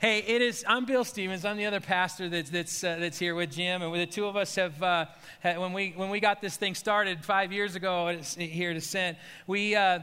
Hey, it is. I'm Bill Stevens. I'm the other pastor that's that's uh, that's here with Jim, and the two of us have uh, had, when we when we got this thing started five years ago here at Ascent, we, uh,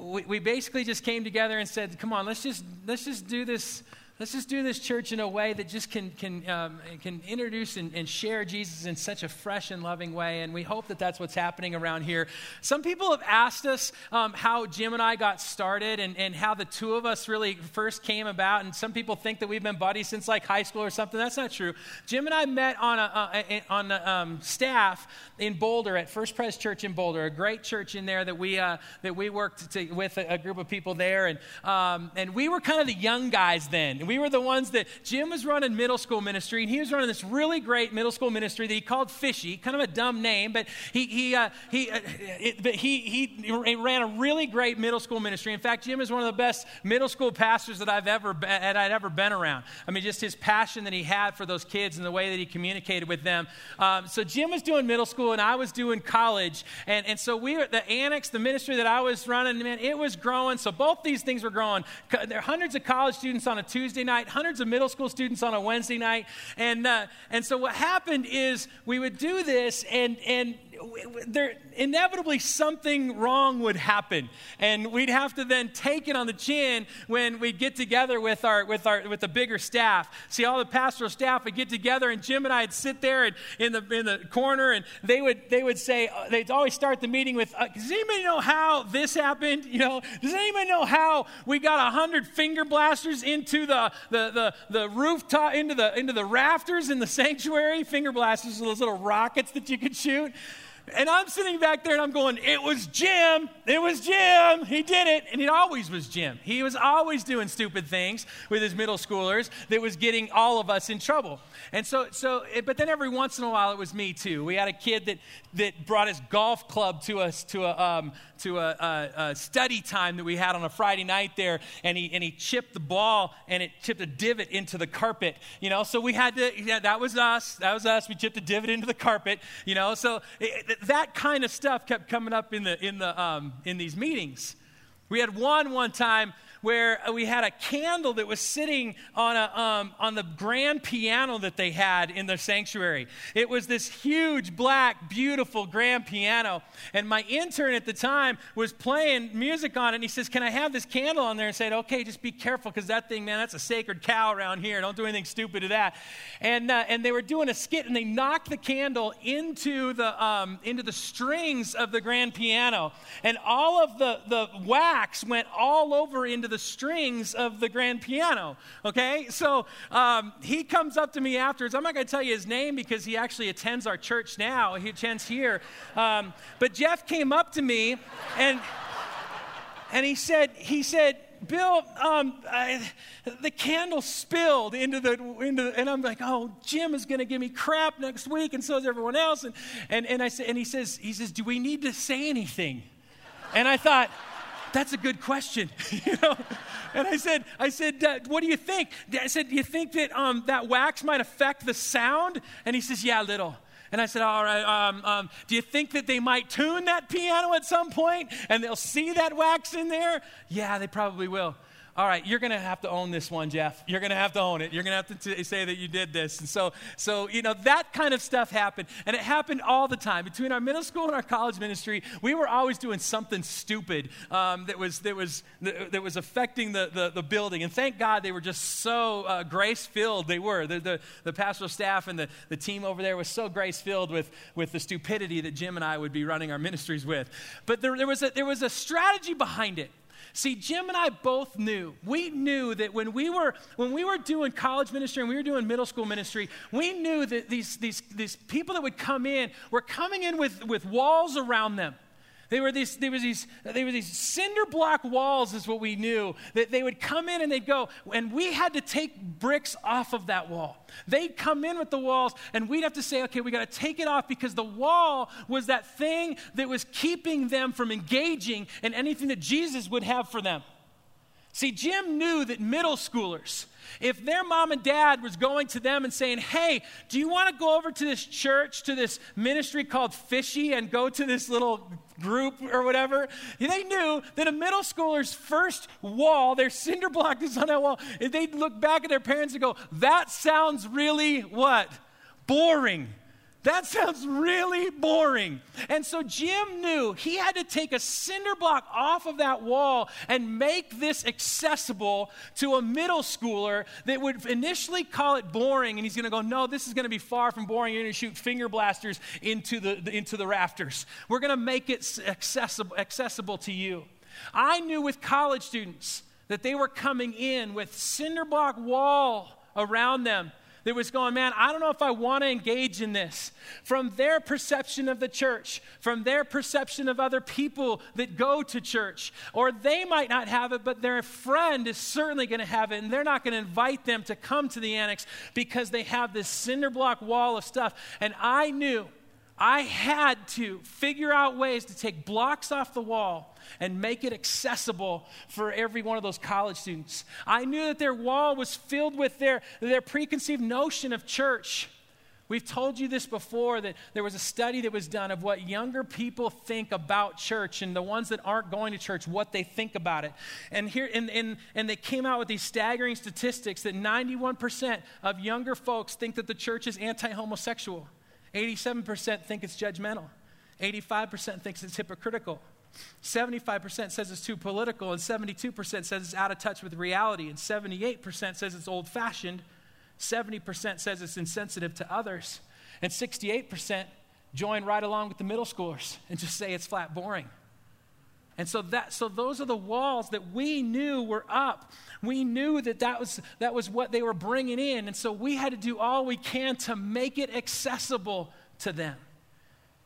we we basically just came together and said, "Come on, let's just let's just do this." Let's just do this church in a way that just can, can, um, can introduce and, and, share Jesus in such a fresh and loving way. And we hope that that's what's happening around here. Some people have asked us um, how Jim and I got started and, and how the two of us really first came about. And some people think that we've been buddies since like high school or something. That's not true. Jim and I met on, a, on a, um, staff in Boulder at First Pres Church in Boulder, a great church in there that we, uh, that we worked to, with a, a, group of people there. And, um, and we were kind of the young guys then we were the ones that Jim was running middle school ministry, and he was running this really great middle school ministry that he called Fishy, kind of a dumb name, but he he uh, he uh, it, but he he ran a really great middle school ministry. In fact, Jim is one of the best middle school pastors that I've ever been, that I'd ever been around. I mean, just his passion that he had for those kids and the way that he communicated with them. Um, so Jim was doing middle school, and I was doing college, and and so we were the annex, the ministry that I was running, man, it was growing. So both these things were growing. There are hundreds of college students on a Tuesday Night, hundreds of middle school students on a Wednesday night. And, uh, and so what happened is we would do this, and, and there inevitably something wrong would happen. And we'd have to then take it on the chin when we get together with our with our with the bigger staff. See all the pastoral staff would get together and jim and i'd sit there and in the in the corner and they would they would say uh, they'd always start the meeting with uh, does anybody know how this happened? You know does anybody know how we got a hundred finger blasters into the the the, the rooftop into the into the rafters in the sanctuary? Finger blasters are those little rockets that you could shoot and I'm sitting back there and I'm going, it was Jim. It was Jim. He did it. And it always was Jim. He was always doing stupid things with his middle schoolers that was getting all of us in trouble. And so, so but then every once in a while it was me too. We had a kid that, that brought his golf club to us to a, um, to a, a, a, study time that we had on a Friday night there, and he, and he chipped the ball and it chipped a divot into the carpet, you know. So we had to, yeah, that was us. That was us. We chipped a divot into the carpet, you know. So it, that kind of stuff kept coming up in, the, in, the, um, in these meetings. We had one one time where we had a candle that was sitting on, a, um, on the grand piano that they had in the sanctuary. It was this huge, black, beautiful grand piano. And my intern at the time was playing music on it. And he says, Can I have this candle on there? And said, Okay, just be careful because that thing, man, that's a sacred cow around here. Don't do anything stupid to that. And, uh, and they were doing a skit and they knocked the candle into the, um, into the strings of the grand piano. And all of the, the wax went all over into the the strings of the grand piano. Okay? So um, he comes up to me afterwards. I'm not going to tell you his name because he actually attends our church now. He attends here. Um, but Jeff came up to me and, and he said, he said, Bill, um, I, the candle spilled into the, into the, and I'm like, oh, Jim is going to give me crap next week, and so is everyone else. And, and, and, I and he says, he says, do we need to say anything? And I thought, that's a good question. you know? And I said, I said, uh, what do you think? I said, do you think that um, that wax might affect the sound? And he says, yeah, a little. And I said, all right, um, um, do you think that they might tune that piano at some point and they'll see that wax in there? Yeah, they probably will all right, you're going to have to own this one, Jeff. You're going to have to own it. You're going to have to t- say that you did this. And so, so, you know, that kind of stuff happened. And it happened all the time. Between our middle school and our college ministry, we were always doing something stupid um, that, was, that, was, that, was affecting the, the, the, building. And thank God they were just so uh, grace filled. They were. The, the, the, pastoral staff and the, the team over there was so grace filled with, with the stupidity that Jim and I would be running our ministries with. But there, there, was a, there was a strategy behind it. See, Jim and I both knew. We knew that when we were when we were doing college ministry and we were doing middle school ministry, we knew that these these these people that would come in were coming in with, with walls around them. They were these, there was these, they were these cinder block walls, is what we knew. That they would come in and they'd go, and we had to take bricks off of that wall. They'd come in with the walls, and we'd have to say, okay, we got to take it off because the wall was that thing that was keeping them from engaging in anything that Jesus would have for them. See, Jim knew that middle schoolers, if their mom and dad was going to them and saying, Hey, do you want to go over to this church, to this ministry called Fishy, and go to this little group or whatever? They knew that a middle schooler's first wall, their cinder block is on that wall, and they'd look back at their parents and go, That sounds really what? Boring. That sounds really boring. And so Jim knew he had to take a cinder block off of that wall and make this accessible to a middle schooler that would initially call it boring. And he's going to go, No, this is going to be far from boring. You're going to shoot finger blasters into the, the into the rafters. We're going to make it accessible, accessible to you. I knew with college students that they were coming in with cinder block wall around them that was going, man, I don't know if I want to engage in this. From their perception of the church, from their perception of other people that go to church, or they might not have it, but their friend is certainly going to have it, and they're not going to invite them to come to the annex because they have this cinder block wall of stuff. And I knew I had to figure out ways to take blocks off the wall and make it accessible for every one of those college students. I knew that their wall was filled with their, their preconceived notion of church. We've told you this before that there was a study that was done of what younger people think about church and the ones that aren't going to church, what they think about it. And here and, and, and they came out with these staggering statistics that 91% of younger folks think that the church is anti-homosexual. 87% think it's judgmental. 85% thinks it's hypocritical. 75% says it's too political, and 72% says it's out of touch with reality, and 78% says it's old fashioned, 70% says it's insensitive to others, and 68% join right along with the middle schoolers and just say it's flat boring. And so that so those are the walls that we knew were up. We knew that that was that was what they were bringing in, and so we had to do all we can to make it accessible to them.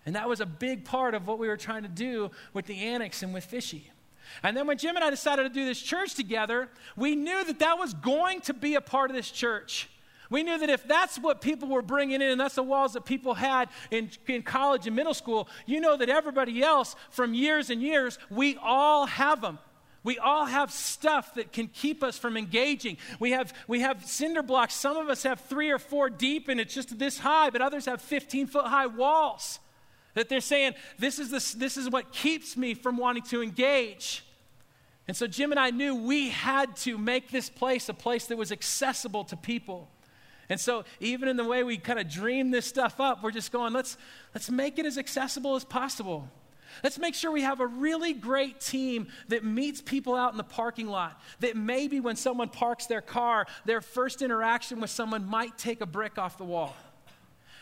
And that was a big part of what we were trying to do with the annex and with Fishy. And then when Jim and I decided to do this church together, we knew that that was going to be a part of this church. We knew that if that's what people were bringing in, and that's the walls that people had in, in college and middle school, you know that everybody else from years and years, we all have them. We all have stuff that can keep us from engaging. We have, we have cinder blocks. Some of us have three or four deep, and it's just this high, but others have 15 foot high walls. That they're saying, this is, this, this is what keeps me from wanting to engage. And so Jim and I knew we had to make this place a place that was accessible to people. And so, even in the way we kind of dream this stuff up, we're just going, let's, let's make it as accessible as possible. Let's make sure we have a really great team that meets people out in the parking lot. That maybe when someone parks their car, their first interaction with someone might take a brick off the wall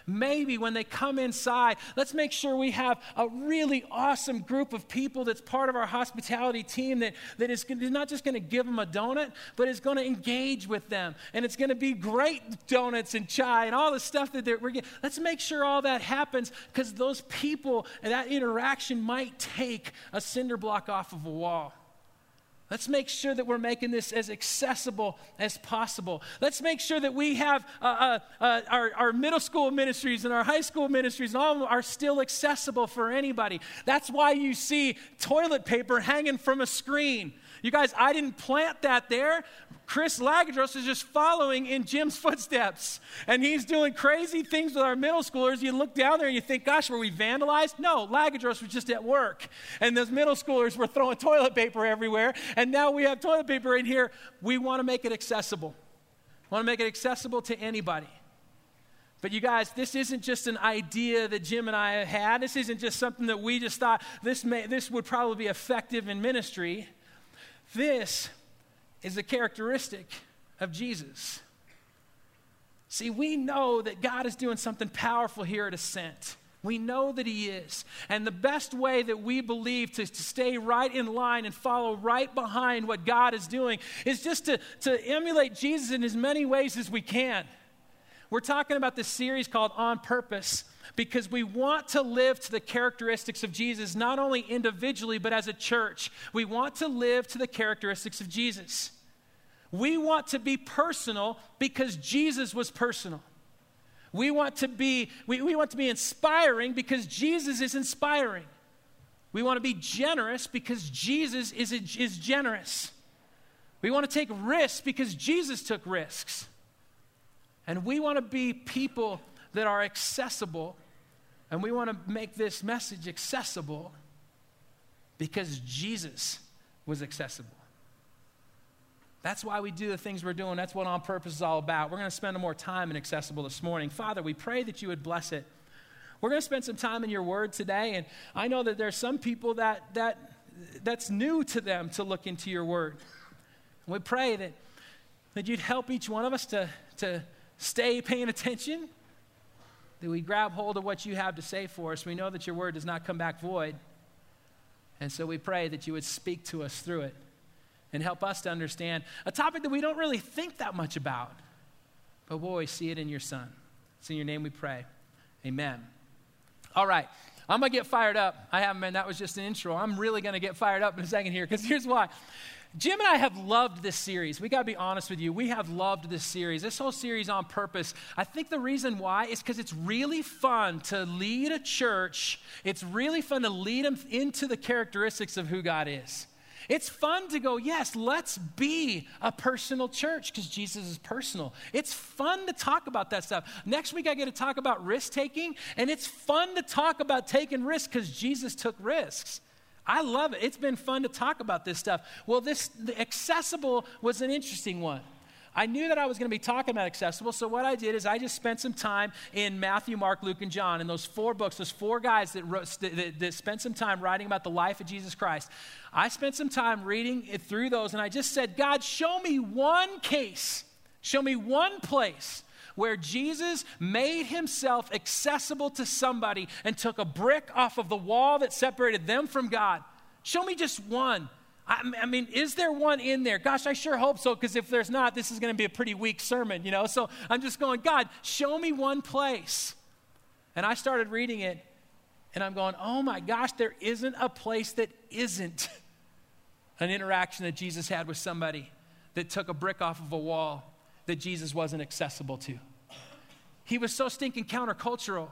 maybe when they come inside, let's make sure we have a really awesome group of people that's part of our hospitality team that, that is not just going to give them a donut, but is going to engage with them. And it's going to be great donuts and chai and all the stuff that we're getting. Let's make sure all that happens because those people and that interaction might take a cinder block off of a wall. Let's make sure that we're making this as accessible as possible. Let's make sure that we have uh, uh, uh, our, our middle school ministries and our high school ministries and all of them are still accessible for anybody. That's why you see toilet paper hanging from a screen. You guys, I didn't plant that there. Chris Lagadros is just following in Jim's footsteps. And he's doing crazy things with our middle schoolers. You look down there and you think, gosh, were we vandalized? No, Lagadros was just at work. And those middle schoolers were throwing toilet paper everywhere. And now we have toilet paper in here. We want to make it accessible. We want to make it accessible to anybody. But you guys, this isn't just an idea that Jim and I had. This isn't just something that we just thought this, may, this would probably be effective in ministry. This is a characteristic of Jesus. See, we know that God is doing something powerful here at Ascent. We know that He is. And the best way that we believe to, to, stay right in line and follow right behind what God is doing is just to, to emulate Jesus in as many ways as we can. We're talking about this series called On Purpose because we want to live to the characteristics of Jesus, not only individually, but as a church. We want to live to the characteristics of Jesus. We want to be personal because Jesus was personal. We want to be, we, we want to be inspiring because Jesus is inspiring. We want to be generous because Jesus is, is generous. We want to take risks because Jesus took risks. And we want to be people that are accessible. And we want to make this message accessible because Jesus was accessible. That's why we do the things we're doing. That's what On Purpose is all about. We're going to spend more time in accessible this morning. Father, we pray that you would bless it. We're going to spend some time in your word today, and I know that there are some people that, that that's new to them to look into your word. We pray that, that you'd help each one of us to, to stay paying attention, that we grab hold of what you have to say for us. We know that your word does not come back void. And so we pray that you would speak to us through it and help us to understand a topic that we don't really think that much about. But boy, see it in your son. It's in your name we pray. Amen. All right. I'm going to get fired up. I haven't been, that was just an intro. I'm really going to get fired up in a second here because here's why. Jim and I have loved this series. We got to be honest with you. We have loved this series, this whole series on purpose. I think the reason why is because it's really fun to lead a church. It's really fun to lead them into the characteristics of who God is. It's fun to go, yes, let's be a personal church because Jesus is personal. It's fun to talk about that stuff. Next week, I get to talk about risk taking, and it's fun to talk about taking risks because Jesus took risks. I love it. It's been fun to talk about this stuff. Well, this accessible was an interesting one. I knew that I was going to be talking about accessible, so what I did is I just spent some time in Matthew, Mark, Luke, and John, in those four books, those four guys that, wrote, that, that spent some time writing about the life of Jesus Christ. I spent some time reading it through those, and I just said, God, show me one case, show me one place where Jesus made himself accessible to somebody and took a brick off of the wall that separated them from God. Show me just one. I, mean, is there one in there? Gosh, I sure hope so, because if there's not, this is going to be a pretty weak sermon, you know? So I'm just going, God, show me one place. And I started reading it, and I'm going, oh my gosh, there isn't a place that isn't an interaction that Jesus had with somebody that took a brick off of a wall that Jesus wasn't accessible to. He was so stinking countercultural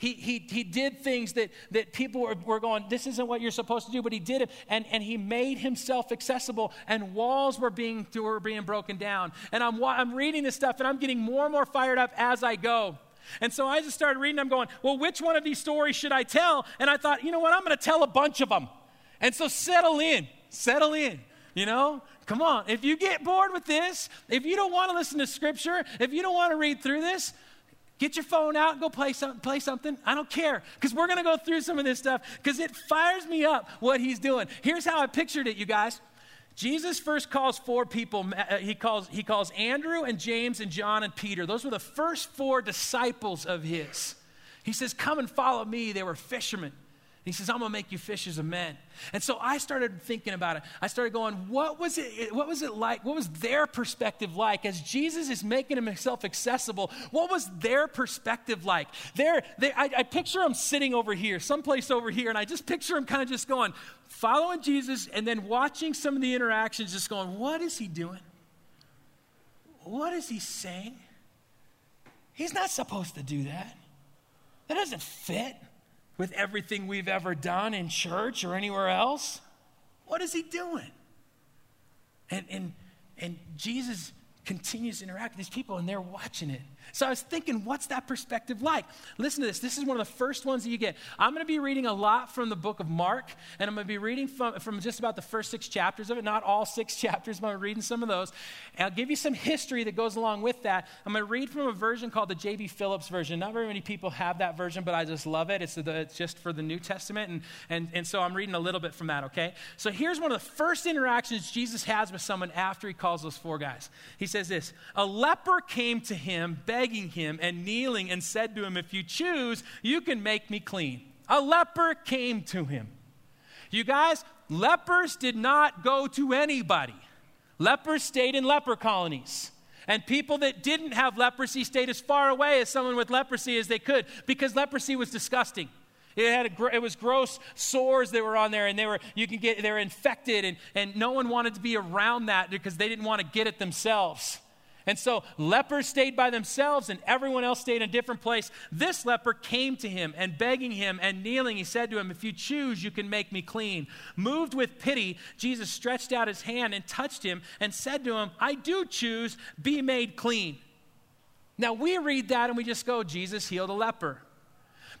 he, he, he did things that, that people were, were going, this isn't what you're supposed to do, but he did it. And, and he made himself accessible, and walls were being, were being broken down. And I'm, I'm reading this stuff, and I'm getting more and more fired up as I go. And so I just started reading, I'm going, well, which one of these stories should I tell? And I thought, you know what, I'm going to tell a bunch of them. And so settle in, settle in. You know, come on. If you get bored with this, if you don't want to listen to scripture, if you don't want to read through this, Get your phone out and go play, some, play something. I don't care because we're going to go through some of this stuff because it fires me up what he's doing. Here's how I pictured it, you guys. Jesus first calls four people. Uh, he calls, he calls Andrew and James and John and Peter. Those were the first four disciples of his. He says, Come and follow me. They were fishermen. He says, I'm going to make you fishers of men. And so I started thinking about it. I started going, what was it, what was it like? What was their perspective like? As Jesus is making himself accessible, what was their perspective like? They're, they, I, I picture them sitting over here, someplace over here, and I just picture them kind of just going, following Jesus, and then watching some of the interactions, just going, what is he doing? What is he saying? He's not supposed to do that. That doesn't fit with everything we've ever done in church or anywhere else? What is he doing? And, and, and Jesus continues to interact with these people and they're watching it. So I was thinking, what's that perspective like? Listen to this. This is one of the first ones that you get. I'm going to be reading a lot from the book of Mark, and I'm going to be reading from, from just about the first six chapters of it, not all six chapters, but I'm reading some of those. And I'll give you some history that goes along with that. I'm going to read from a version called the J.B. Phillips version. Not very many people have that version, but I just love it. It's, the, it's just for the New Testament, and, and, and so I'm reading a little bit from that, okay? So here's one of the first interactions Jesus has with someone after he calls those four guys. He says this A leper came to him, begging, begging him and kneeling and said to him, If you choose, you can make me clean. A leper came to him. You guys, lepers did not go to anybody, lepers stayed in leper colonies. And people that didn't have leprosy stayed as far away as someone with leprosy as they could because leprosy was disgusting. It, had a, it was gross sores that were on there, and they were, you can get, they were infected, and, and no one wanted to be around that because they didn't want to get it themselves. And so lepers stayed by themselves and everyone else stayed in a different place. This leper came to him and begging him and kneeling, he said to him, If you choose, you can make me clean. Moved with pity, Jesus stretched out his hand and touched him and said to him, I do choose, be made clean. Now we read that and we just go, Jesus healed a leper.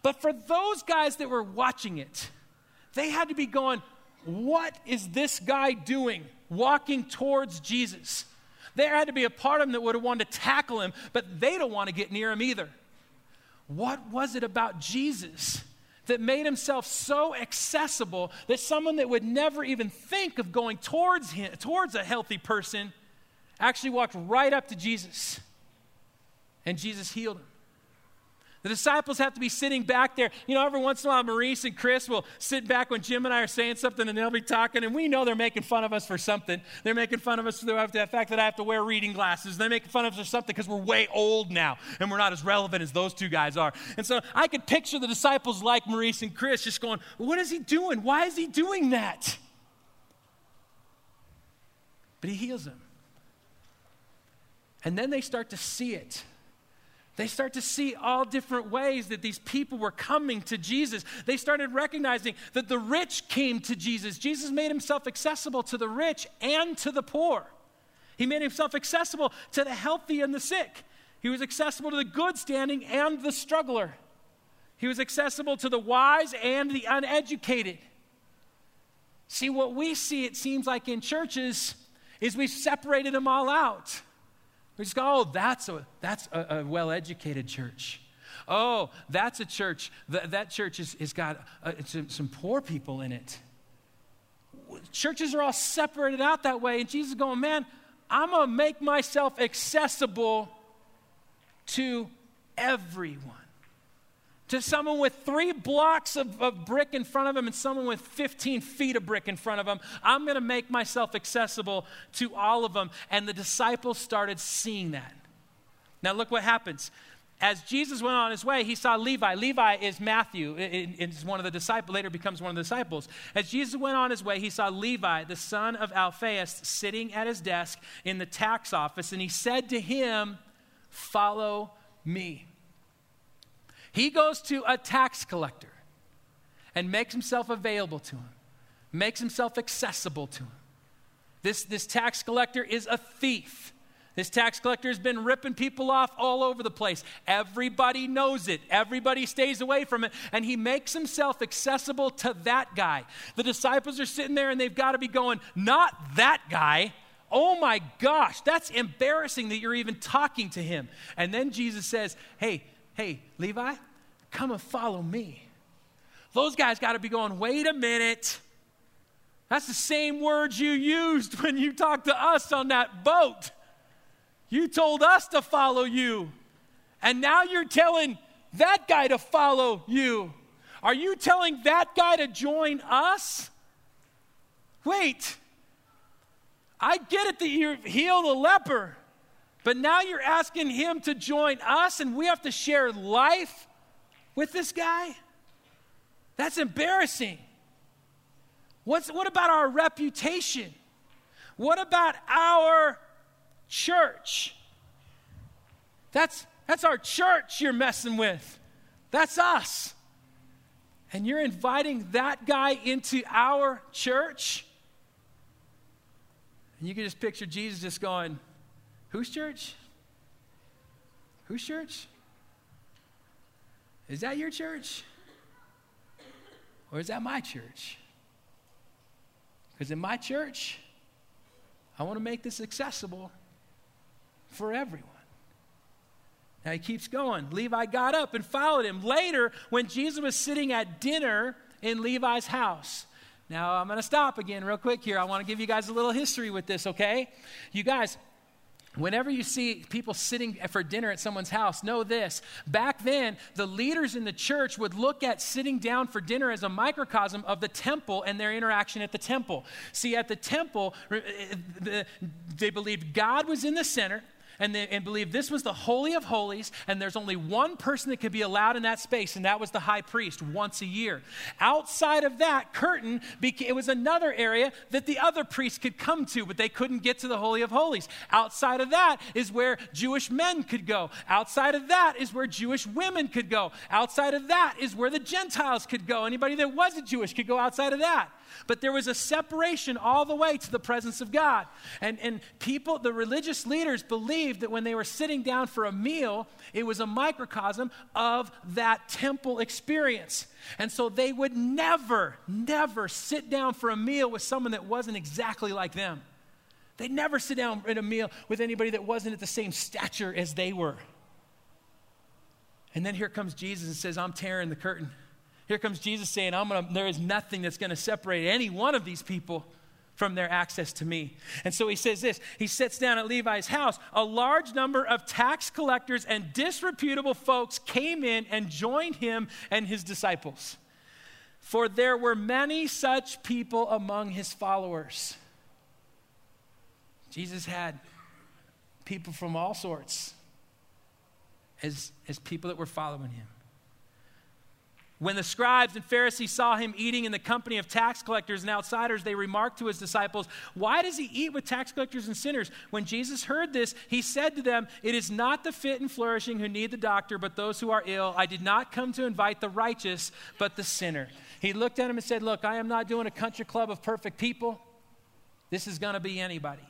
But for those guys that were watching it, they had to be going, What is this guy doing walking towards Jesus? There had to be a part of them that would have wanted to tackle him, but they don't want to get near him either. What was it about Jesus that made himself so accessible that someone that would never even think of going towards him, towards a healthy person, actually walked right up to Jesus? And Jesus healed him. The disciples have to be sitting back there. You know, every once in a while, Maurice and Chris will sit back when Jim and I are saying something and they'll be talking, and we know they're making fun of us for something. They're making fun of us for the fact that I have to wear reading glasses. They're making fun of us for something because we're way old now and we're not as relevant as those two guys are. And so I could picture the disciples like Maurice and Chris just going, What is he doing? Why is he doing that? But he heals them. And then they start to see it they start to see all different ways that these people were coming to Jesus. They started recognizing that the rich came to Jesus. Jesus made himself accessible to the rich and to the poor. He made himself accessible to the healthy and the sick. He was accessible to the good standing and the struggler. He was accessible to the wise and the uneducated. See, what we see, it seems like in churches, is we've separated them all out. We just go, oh, that's a, that's a, a well educated church. Oh, that's a church. That, that church has, got uh, some, some poor people in it. Churches are all separated out that way. And Jesus is going, man, I'm going to make myself accessible to everyone to someone with three blocks of, of, brick in front of him and someone with 15 feet of brick in front of him. I'm going to make myself accessible to all of them. And the disciples started seeing that. Now, look what happens. As Jesus went on his way, he saw Levi. Levi is Matthew, is one of the disciples, later becomes one of the disciples. As Jesus went on his way, he saw Levi, the son of Alphaeus, sitting at his desk in the tax office, and he said to him, Follow me. He goes to a tax collector and makes himself available to him, makes himself accessible to him. This, this tax collector is a thief. This tax collector has been ripping people off all over the place. Everybody knows it. Everybody stays away from it. And he makes himself accessible to that guy. The disciples are sitting there and they've got to be going, not that guy. Oh my gosh, that's embarrassing that you're even talking to him. And then Jesus says, Hey, hey, Levi, come and follow me. Those guys got to be going, wait a minute. That's the same words you used when you talked to us on that boat. You told us to follow you. And now you're telling that guy to follow you. Are you telling that guy to join us? Wait. I get it that you heal the leper. But now you're asking him to join us and we have to share life with this guy? That's embarrassing. What's, what about our reputation? What about our church? That's, that's our church you're messing with. That's us. And you're inviting that guy into our church? And you can just picture Jesus just going, Whose church? Whose church? Is that your church? Or is that my church? Because in my church, I want to make this accessible for everyone. Now he keeps going. Levi got up and followed him. Later, when Jesus was sitting at dinner in Levi's house, now I'm going to stop again real quick here. I want to give you guys a little history with this, okay? You guys, Whenever you see people sitting for dinner at someone's house, know this. Back then, the leaders in the church would look at sitting down for dinner as a microcosm of the temple and their interaction at the temple. See, at the temple, eh, they believed God was in the center and, they, and believed this was the Holy of Holies, and there's only one person that could be allowed in that space, and that was the high priest once a year. Outside of that curtain, it was another area that the other priests could come to, but they couldn't get to the Holy of Holies. Outside of that is where Jewish men could go. Outside of that is where Jewish women could go. Outside of that is where the Gentiles could go. Anybody that wasn't Jewish could go outside of that. But there was a separation all the way to the presence of God. And, and people, the religious leaders, believed that when they were sitting down for a meal, it was a microcosm of that temple experience. And so they would never, never sit down for a meal with someone that wasn't exactly like them. They'd never sit down at a meal with anybody that wasn't at the same stature as they were. And then here comes Jesus and says, I'm tearing the curtain. Here comes Jesus saying, I'm gonna, there is nothing that's going to separate any one of these people from their access to me. And so he says this He sits down at Levi's house. A large number of tax collectors and disreputable folks came in and joined him and his disciples. For there were many such people among his followers. Jesus had people from all sorts as, as people that were following him. When the scribes and Pharisees saw him eating in the company of tax collectors and outsiders, they remarked to his disciples, Why does he eat with tax collectors and sinners? When Jesus heard this, he said to them, It is not the fit and flourishing who need the doctor, but those who are ill. I did not come to invite the righteous, but the sinner. He looked at him and said, Look, I am not doing a country club of perfect people. This is going to be anybody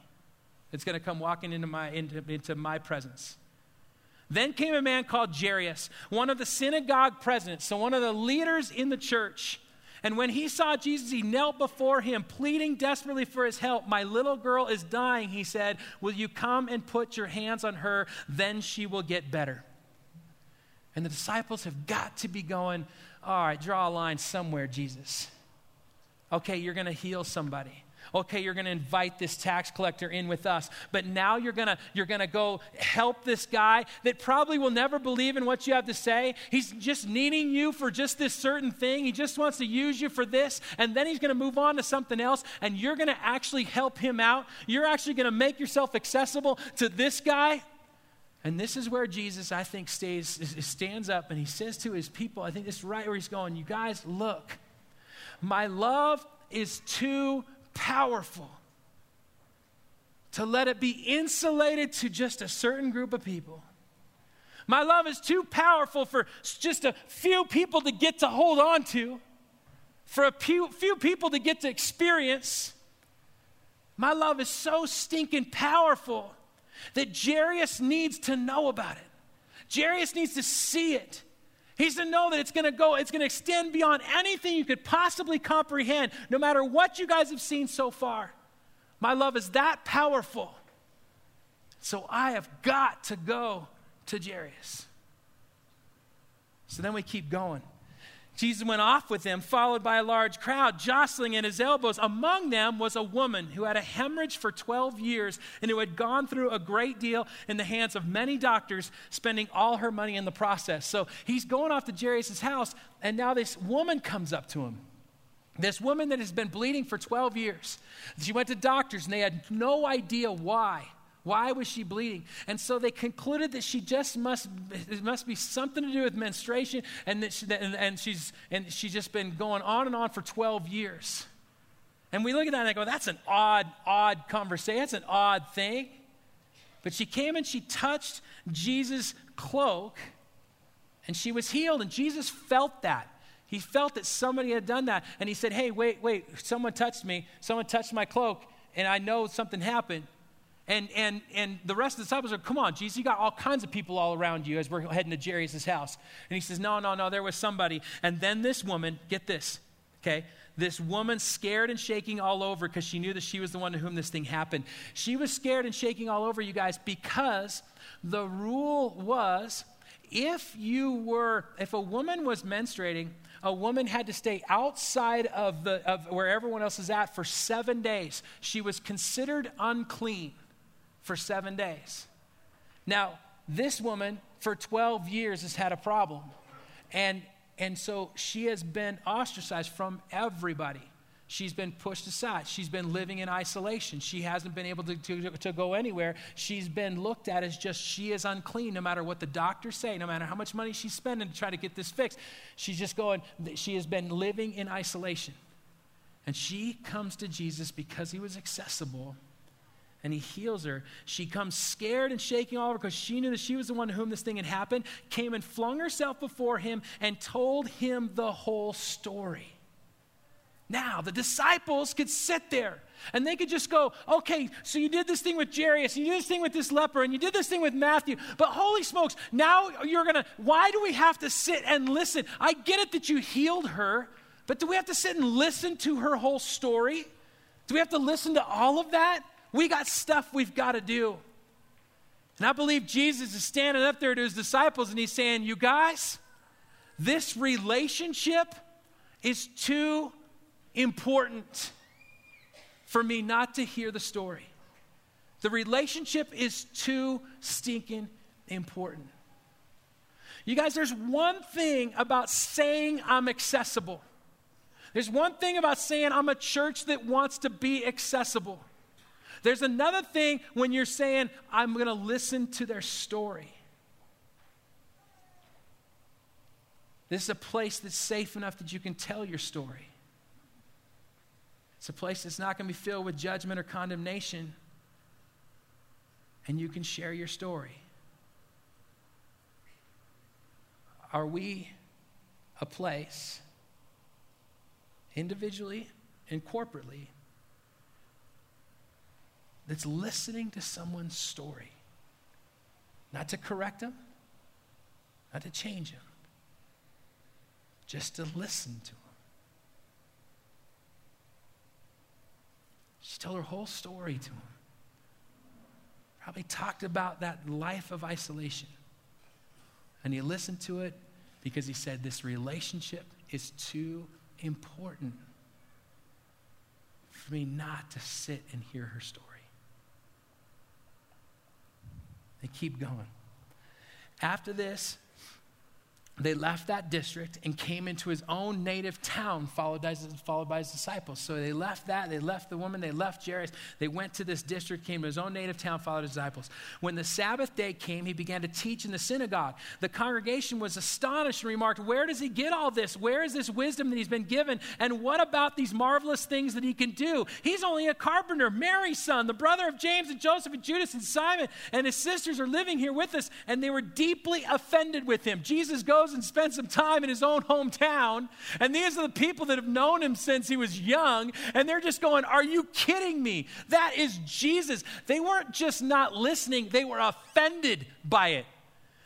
that's going to come walking into my, into, into my presence. Then came a man called Jairus, one of the synagogue presidents, so one of the leaders in the church. And when he saw Jesus, he knelt before him, pleading desperately for his help. My little girl is dying, he said. Will you come and put your hands on her? Then she will get better. And the disciples have got to be going, All right, draw a line somewhere, Jesus. Okay, you're going to heal somebody okay, you're going to invite this tax collector in with us, but now you're going to you're going to go help this guy that probably will never believe in what you have to say. He's just needing you for just this certain thing. He just wants to use you for this, and then he's going to move on to something else, and you're going to actually help him out. You're actually going to make yourself accessible to this guy. And this is where Jesus, I think, stays, stands up and he says to his people, I think this is right where he's going, You guys, look, my love is too powerful to let it be insulated to just a certain group of people. My love is too powerful for just a few people to get to hold on to, for a few, few people to get to experience. My love is so stinking powerful that Jairus needs to know about it. Jairus needs to see it. He's to know that it's going to go, it's going to extend beyond anything you could possibly comprehend, no matter what you guys have seen so far. My love is that powerful. So I have got to go to Jairus. So then we keep going. Jesus went off with them, followed by a large crowd, jostling at his elbows. Among them was a woman who had a hemorrhage for 12 years and who had gone through a great deal in the hands of many doctors, spending all her money in the process. So he's going off to Jairus' house, and now this woman comes up to him. This woman that has been bleeding for 12 years. She went to doctors, and they had no idea why. Why was she bleeding? And so they concluded that she just must, it must be something to do with menstruation, and, that she, and, and, she's, and she's just been going on and on for 12 years. And we look at that and I go, that's an odd, odd conversation. That's an odd thing. But she came and she touched Jesus' cloak, and she was healed, and Jesus felt that. He felt that somebody had done that. And he said, Hey, wait, wait, someone touched me. Someone touched my cloak, and I know something happened. And, and, and the rest of the disciples are, come on, Jesus, you got all kinds of people all around you as we're heading to Jairus' house. And he says, no, no, no, there was somebody. And then this woman, get this, okay? This woman scared and shaking all over because she knew that she was the one to whom this thing happened. She was scared and shaking all over, you guys, because the rule was if you were, if a woman was menstruating, a woman had to stay outside of, the, of where everyone else is at for seven days. She was considered unclean for seven days. Now, this woman for 12 years has had a problem. And, and so she has been ostracized from everybody. She's been pushed aside. She's been living in isolation. She hasn't been able to, to, to, go anywhere. She's been looked at as just she is unclean no matter what the doctors say, no matter how much money she's spending to try to get this fixed. She's just going, she has been living in isolation. And she comes to Jesus because he was accessible and he heals her. She comes scared and shaking all over because she knew that she was the one to whom this thing had happened, came and flung herself before him and told him the whole story. Now, the disciples could sit there and they could just go, okay, so you did this thing with Jairus, and you did this thing with this leper, and you did this thing with Matthew, but holy smokes, now you're gonna, why do we have to sit and listen? I get it that you healed her, but do we have to sit and listen to her whole story? Do we have to listen to all of that? We got stuff we've got to do. And I believe Jesus is standing up there to his disciples and he's saying, You guys, this relationship is too important for me not to hear the story. The relationship is too stinking important. You guys, there's one thing about saying I'm accessible. There's one thing about saying I'm a church that wants to be accessible. There's another thing when you're saying, I'm going to listen to their story. This is a place that's safe enough that you can tell your story. It's a place that's not going to be filled with judgment or condemnation. And you can share your story. Are we a place, individually and corporately, that's listening to someone's story? Not to correct them, not to change them, just to listen to them. She told her whole story to him. Probably talked about that life of isolation. And he listened to it because he said, This relationship is too important for me not to sit and hear her story. They keep going. After this, they left that district and came into his own native town, followed by, followed by his disciples. So they left that, they left the woman, they left Jairus, they went to this district, came to his own native town, followed his disciples. When the Sabbath day came, he began to teach in the synagogue. The congregation was astonished and remarked, Where does he get all this? Where is this wisdom that he's been given? And what about these marvelous things that he can do? He's only a carpenter, Mary's son, the brother of James and Joseph and Judas and Simon, and his sisters are living here with us, and they were deeply offended with him. Jesus goes goes and spends some time in his own hometown. And these are the people that have known him since he was young. And they're just going, Are you kidding me? That is Jesus. They weren't just not listening, they were offended by it.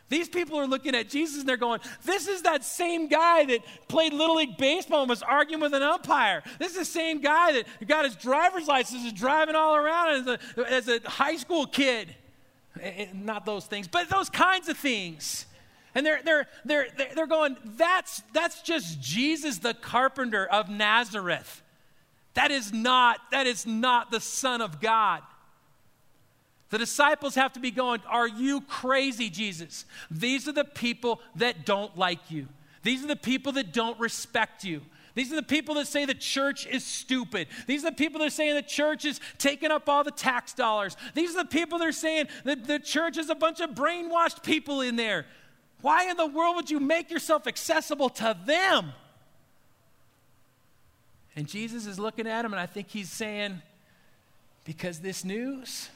These people are looking at Jesus and they're going, This is that same guy that played Little League Baseball and was arguing with an umpire. This is the same guy that got his driver's license and driving all around as a, as a high school kid. Eh, eh, not those things, but those kinds of things. And they're, they're, they're, they're going, that's, that's just Jesus the carpenter of Nazareth. That is not, that is not the Son of God. The disciples have to be going, Are you crazy, Jesus? These are the people that don't like you. These are the people that don't respect you. These are the people that say the church is stupid. These are the people that are saying the church is taking up all the tax dollars. These are the people that are saying that the church is a bunch of brainwashed people in there. Why in the world would you make yourself accessible to them? And Jesus is looking at him, and I think he's saying, Because this news,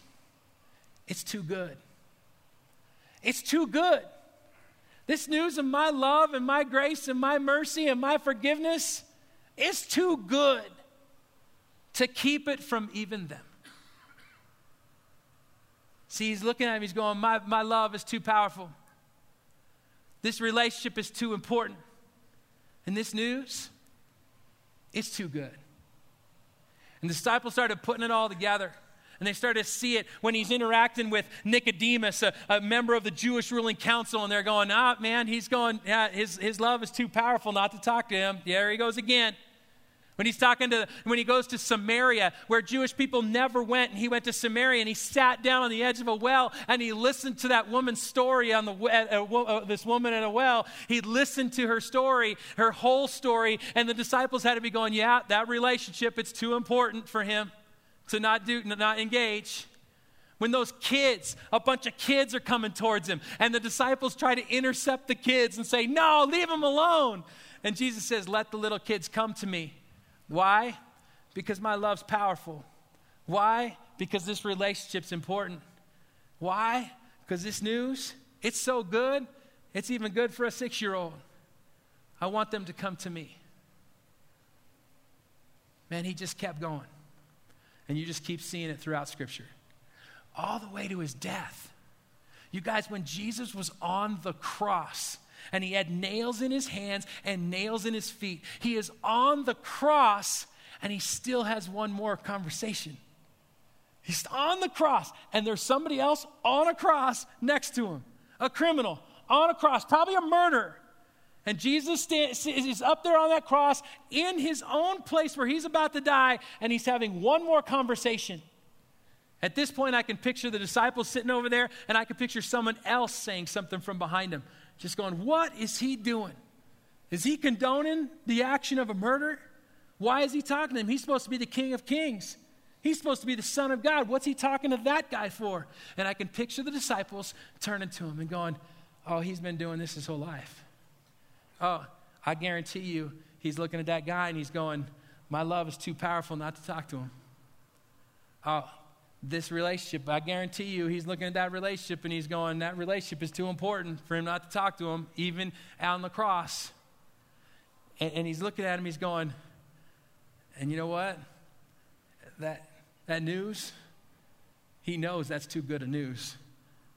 it's too good. It's too good. This news of my love and my grace and my mercy and my forgiveness is too good to keep it from even them. See, he's looking at him, he's going, My, my love is too powerful. This relationship is too important. And this news, it's too good. And the disciples started putting it all together. And they started to see it when he's interacting with Nicodemus, a, a member of the Jewish ruling council. And they're going, ah, man, he's going, yeah, his, his love is too powerful not to talk to him. There he goes again. When he's talking to, when he goes to Samaria, where Jewish people never went, and he went to Samaria and he sat down on the edge of a well and he listened to that woman's story on the, uh, uh, this woman in a well. He listened to her story, her whole story, and the disciples had to be going, yeah, that relationship, it's too important for him to not do, not engage. When those kids, a bunch of kids are coming towards him, and the disciples try to intercept the kids and say, No, leave them alone. And Jesus says, Let the little kids come to me. Why? Because my love's powerful. Why? Because this relationship's important. Why? Because this news, it's so good, it's even good for a six year old. I want them to come to me. Man, he just kept going. And you just keep seeing it throughout Scripture, all the way to his death. You guys, when Jesus was on the cross, and he had nails in his hands and nails in his feet. He is on the cross and he still has one more conversation. He's on the cross and there's somebody else on a cross next to him, a criminal on a cross, probably a murderer. And Jesus is up there on that cross in his own place where he's about to die, and he's having one more conversation. At this point, I can picture the disciples sitting over there, and I can picture someone else saying something from behind him just going, What is he doing? Is he condoning the action of a murder? Why is he talking to him? He's supposed to be the King of Kings. He's supposed to be the Son of God. What's he talking to that guy for? And I can picture the disciples turning to him and going, Oh, he's been doing this his whole life. Oh, I guarantee you, he's looking at that guy and he's going, My love is too powerful not to talk to him. Oh, this relationship. I guarantee you, he's looking at that relationship and he's going, that relationship is too important for him not to talk to him, even out on the cross. And, and he's looking at him, he's going, and you know what? That, that news, he knows that's too good a news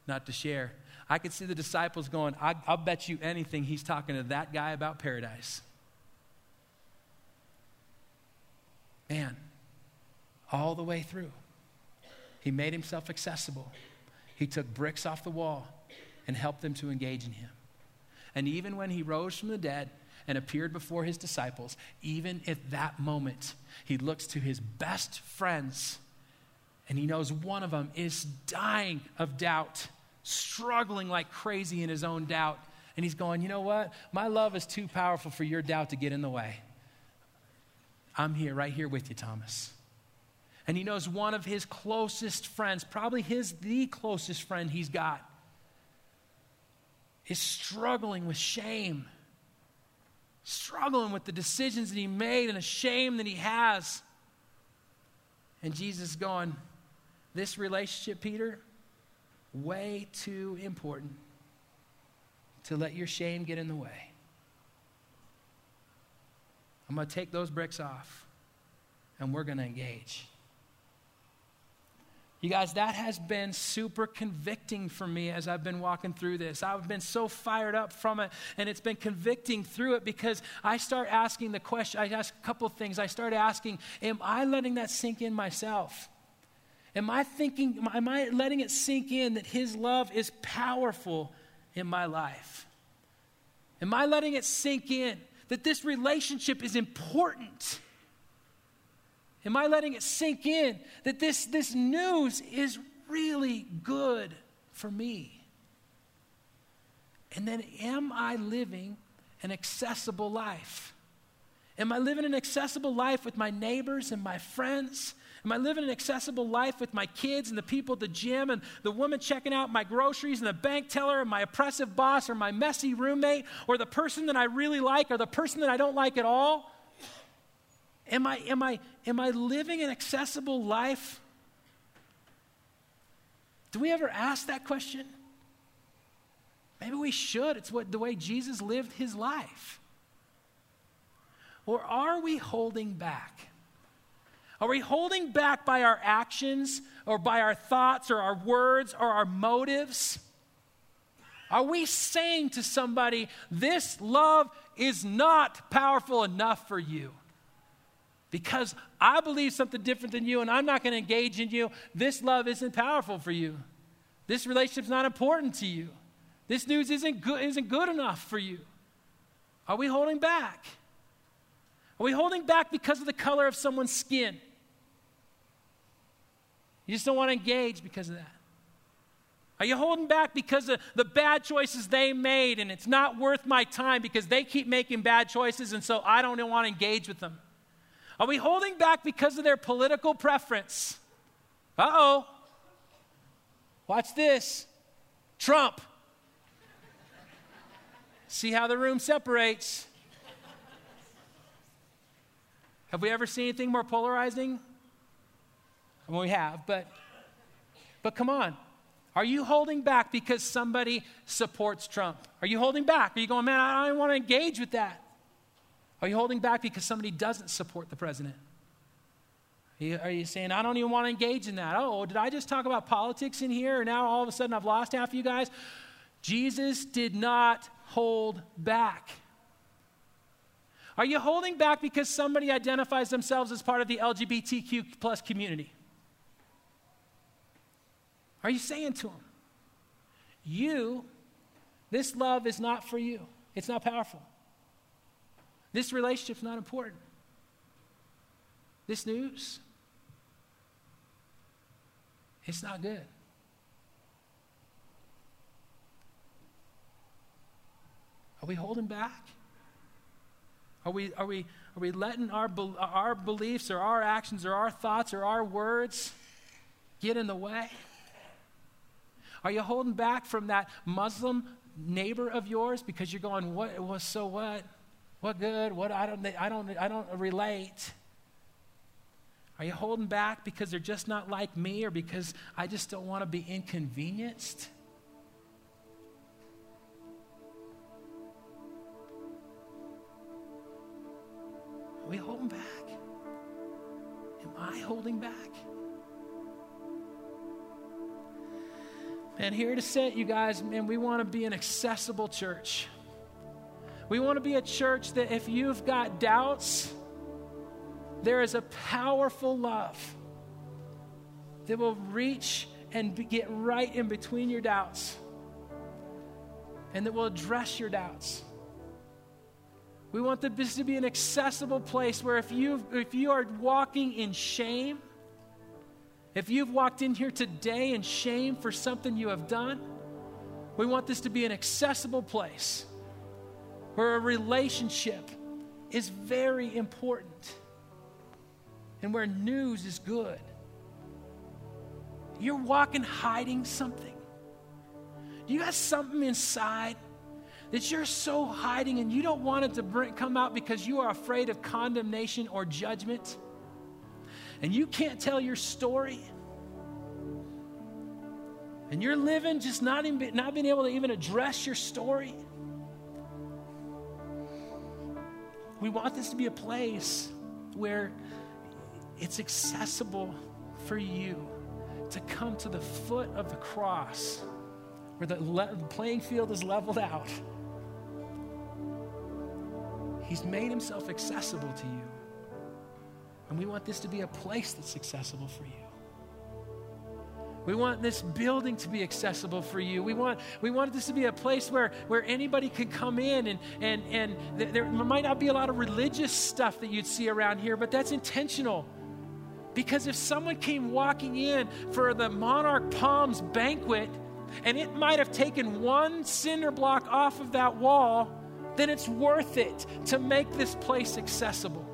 not to share. I could see the disciples going, I, I'll bet you anything he's talking to that guy about paradise. Man, all the way through. He made himself accessible. He took bricks off the wall and helped them to engage in him. And even when he rose from the dead and appeared before his disciples, even at that moment, he looks to his best friends and he knows one of them is dying of doubt, struggling like crazy in his own doubt. And he's going, You know what? My love is too powerful for your doubt to get in the way. I'm here, right here with you, Thomas. And he knows one of his closest friends, probably his the closest friend he's got, is struggling with shame, struggling with the decisions that he made and the shame that he has. And Jesus is going, This relationship, Peter, way too important to let your shame get in the way. I'm going to take those bricks off and we're going to engage. You guys, that has been super convicting for me as I've been walking through this. I've been so fired up from it, and it's been convicting through it because I start asking the question. I ask a couple things. I start asking, Am I letting that sink in myself? Am I thinking, am I letting it sink in that His love is powerful in my life? Am I letting it sink in that this relationship is important? Am I letting it sink in that this, this news is really good for me? And then, am I living an accessible life? Am I living an accessible life with my neighbors and my friends? Am I living an accessible life with my kids and the people at the gym and the woman checking out my groceries and the bank teller and my oppressive boss or my messy roommate or the person that I really like or the person that I don't like at all? Am I, am I, am I living an accessible life? Do we ever ask that question? Maybe we should. It's what, the way Jesus lived his life. Or are we holding back? Are we holding back by our actions or by our thoughts or our words or our motives? Are we saying to somebody, this love is not powerful enough for you? Because I believe something different than you and I'm not going to engage in you, this love isn't powerful for you. This relationship's not important to you. This news isn't good, isn't good enough for you. Are we holding back? Are we holding back because of the color of someone's skin? You just don't want to engage because of that. Are you holding back because of the bad choices they made and it's not worth my time because they keep making bad choices and so I don't want to engage with them? Are we holding back because of their political preference? Uh oh. Watch this Trump. See how the room separates. Have we ever seen anything more polarizing? Well, we have, but but come on. Are you holding back because somebody supports Trump? Are you holding back? Are you going, man, I don't want to engage with that? Are you holding back because somebody doesn't support the president? Are you, are you saying, I don't even want to engage in that? Oh, did I just talk about politics in here and now all of a sudden I've lost half of you guys? Jesus did not hold back. Are you holding back because somebody identifies themselves as part of the LGBTQ plus community? Are you saying to them, You, this love is not for you? It's not powerful. This relationship's not important. This news, it's not good. Are we holding back? Are we, are we, are we letting our, our beliefs or our actions or our thoughts or our words get in the way? Are you holding back from that Muslim neighbor of yours because you're going, what was so what? What good? What I don't I don't I don't relate. Are you holding back because they're just not like me or because I just don't want to be inconvenienced? Are we holding back? Am I holding back? And here to sit, you guys, man, we want to be an accessible church. We want to be a church that if you've got doubts, there is a powerful love that will reach and get right in between your doubts and that will address your doubts. We want this to be an accessible place where if you if you are walking in shame, if you've walked in here today in shame for something you have done, we want this to be an accessible place where a relationship is very important and where news is good. You're walking hiding something. You have something inside that you're so hiding and you don't want it to bring, come out because you are afraid of condemnation or judgment? and you can't tell your story, and you're living just not, even, not being able to even address your story, we want this to be a place where it's accessible for you to come to the foot of the cross where the, le- playing field is leveled out. He's made himself accessible to you. And we want this to be a place that's accessible for you. We want this building to be accessible for you. We want, we want this to be a place where, where anybody can come in and, and, and th- there might not be a lot of religious stuff that you'd see around here, but that's intentional. Because if someone came walking in for the Monarch Palms banquet and it might have taken one cinder block off of that wall, then it's worth it to make this place accessible.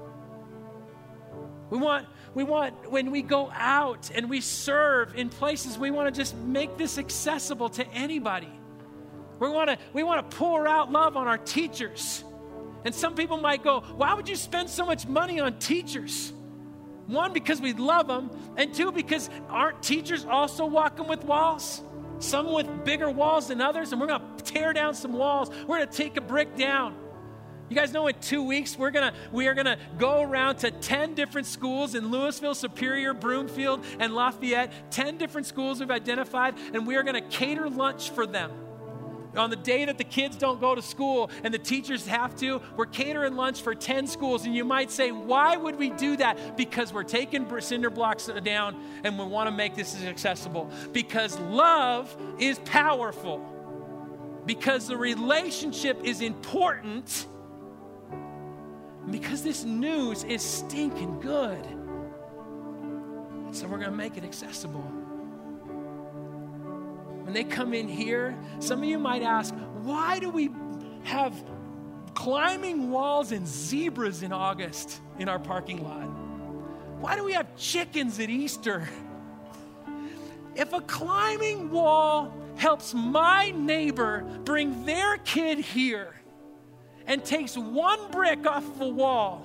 We want, we want, when we go out and we serve in places, we want to just make this accessible to anybody. We want to, we want to pour out love on our teachers. And some people might go, why would you spend so much money on teachers? One, because we love them, and two, because aren't teachers also walking with walls? Some with bigger walls than others, and we're going to tear down some walls. We're going to take a brick down. You guys know in two weeks we're gonna we are gonna go around to 10 different schools in Louisville, Superior, Broomfield, and Lafayette. 10 different schools we've identified, and we are gonna cater lunch for them. On the day that the kids don't go to school and the teachers have to, we're catering lunch for 10 schools. And you might say, why would we do that? Because we're taking cinder blocks down and we want to make this accessible. Because love is powerful. Because the relationship is important Because this news is stinking good. So we're going to make it accessible. When they come in here, some of you might ask, why do we have climbing walls and zebras in August in our parking lot? Why do we have chickens at Easter? If a climbing wall helps my neighbor bring their kid here and takes one brick off of a wall,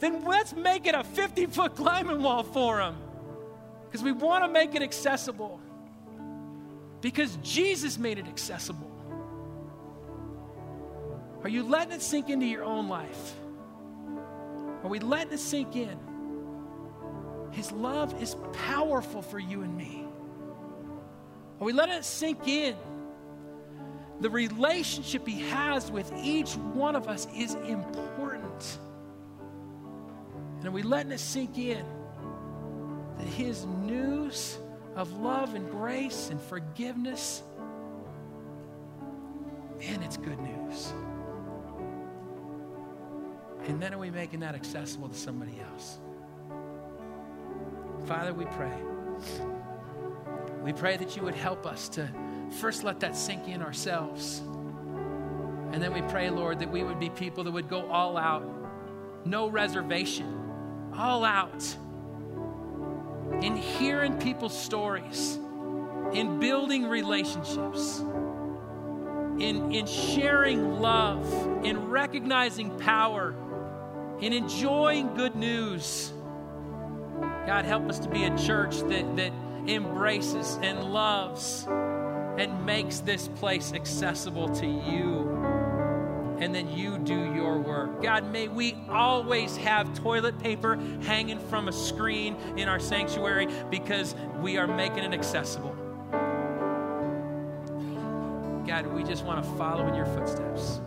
then let's make it a 50 foot climbing wall for him because we want to make it accessible because Jesus made it accessible. Are you letting it sink into your own life? Are we letting it sink in? His love is powerful for you and me. Are we letting it sink in? The relationship he has with each one of us is important. And are we letting it sink in that his news of love and grace and forgiveness, man, it's good news. And then are we making that accessible to somebody else? Father, we pray. We pray that you would help us to first let that sink in ourselves. And then we pray, Lord, that we would be people that would go all out, no reservation, all out. In hearing people's stories, in building relationships, in, in sharing love, in recognizing power, in enjoying good news. God, help us to be a church that, that embraces and loves and makes this place accessible to you. And then you do your work. God, may we always have toilet paper hanging from a screen in our sanctuary because we are making it accessible. God, we just want to follow in your footsteps.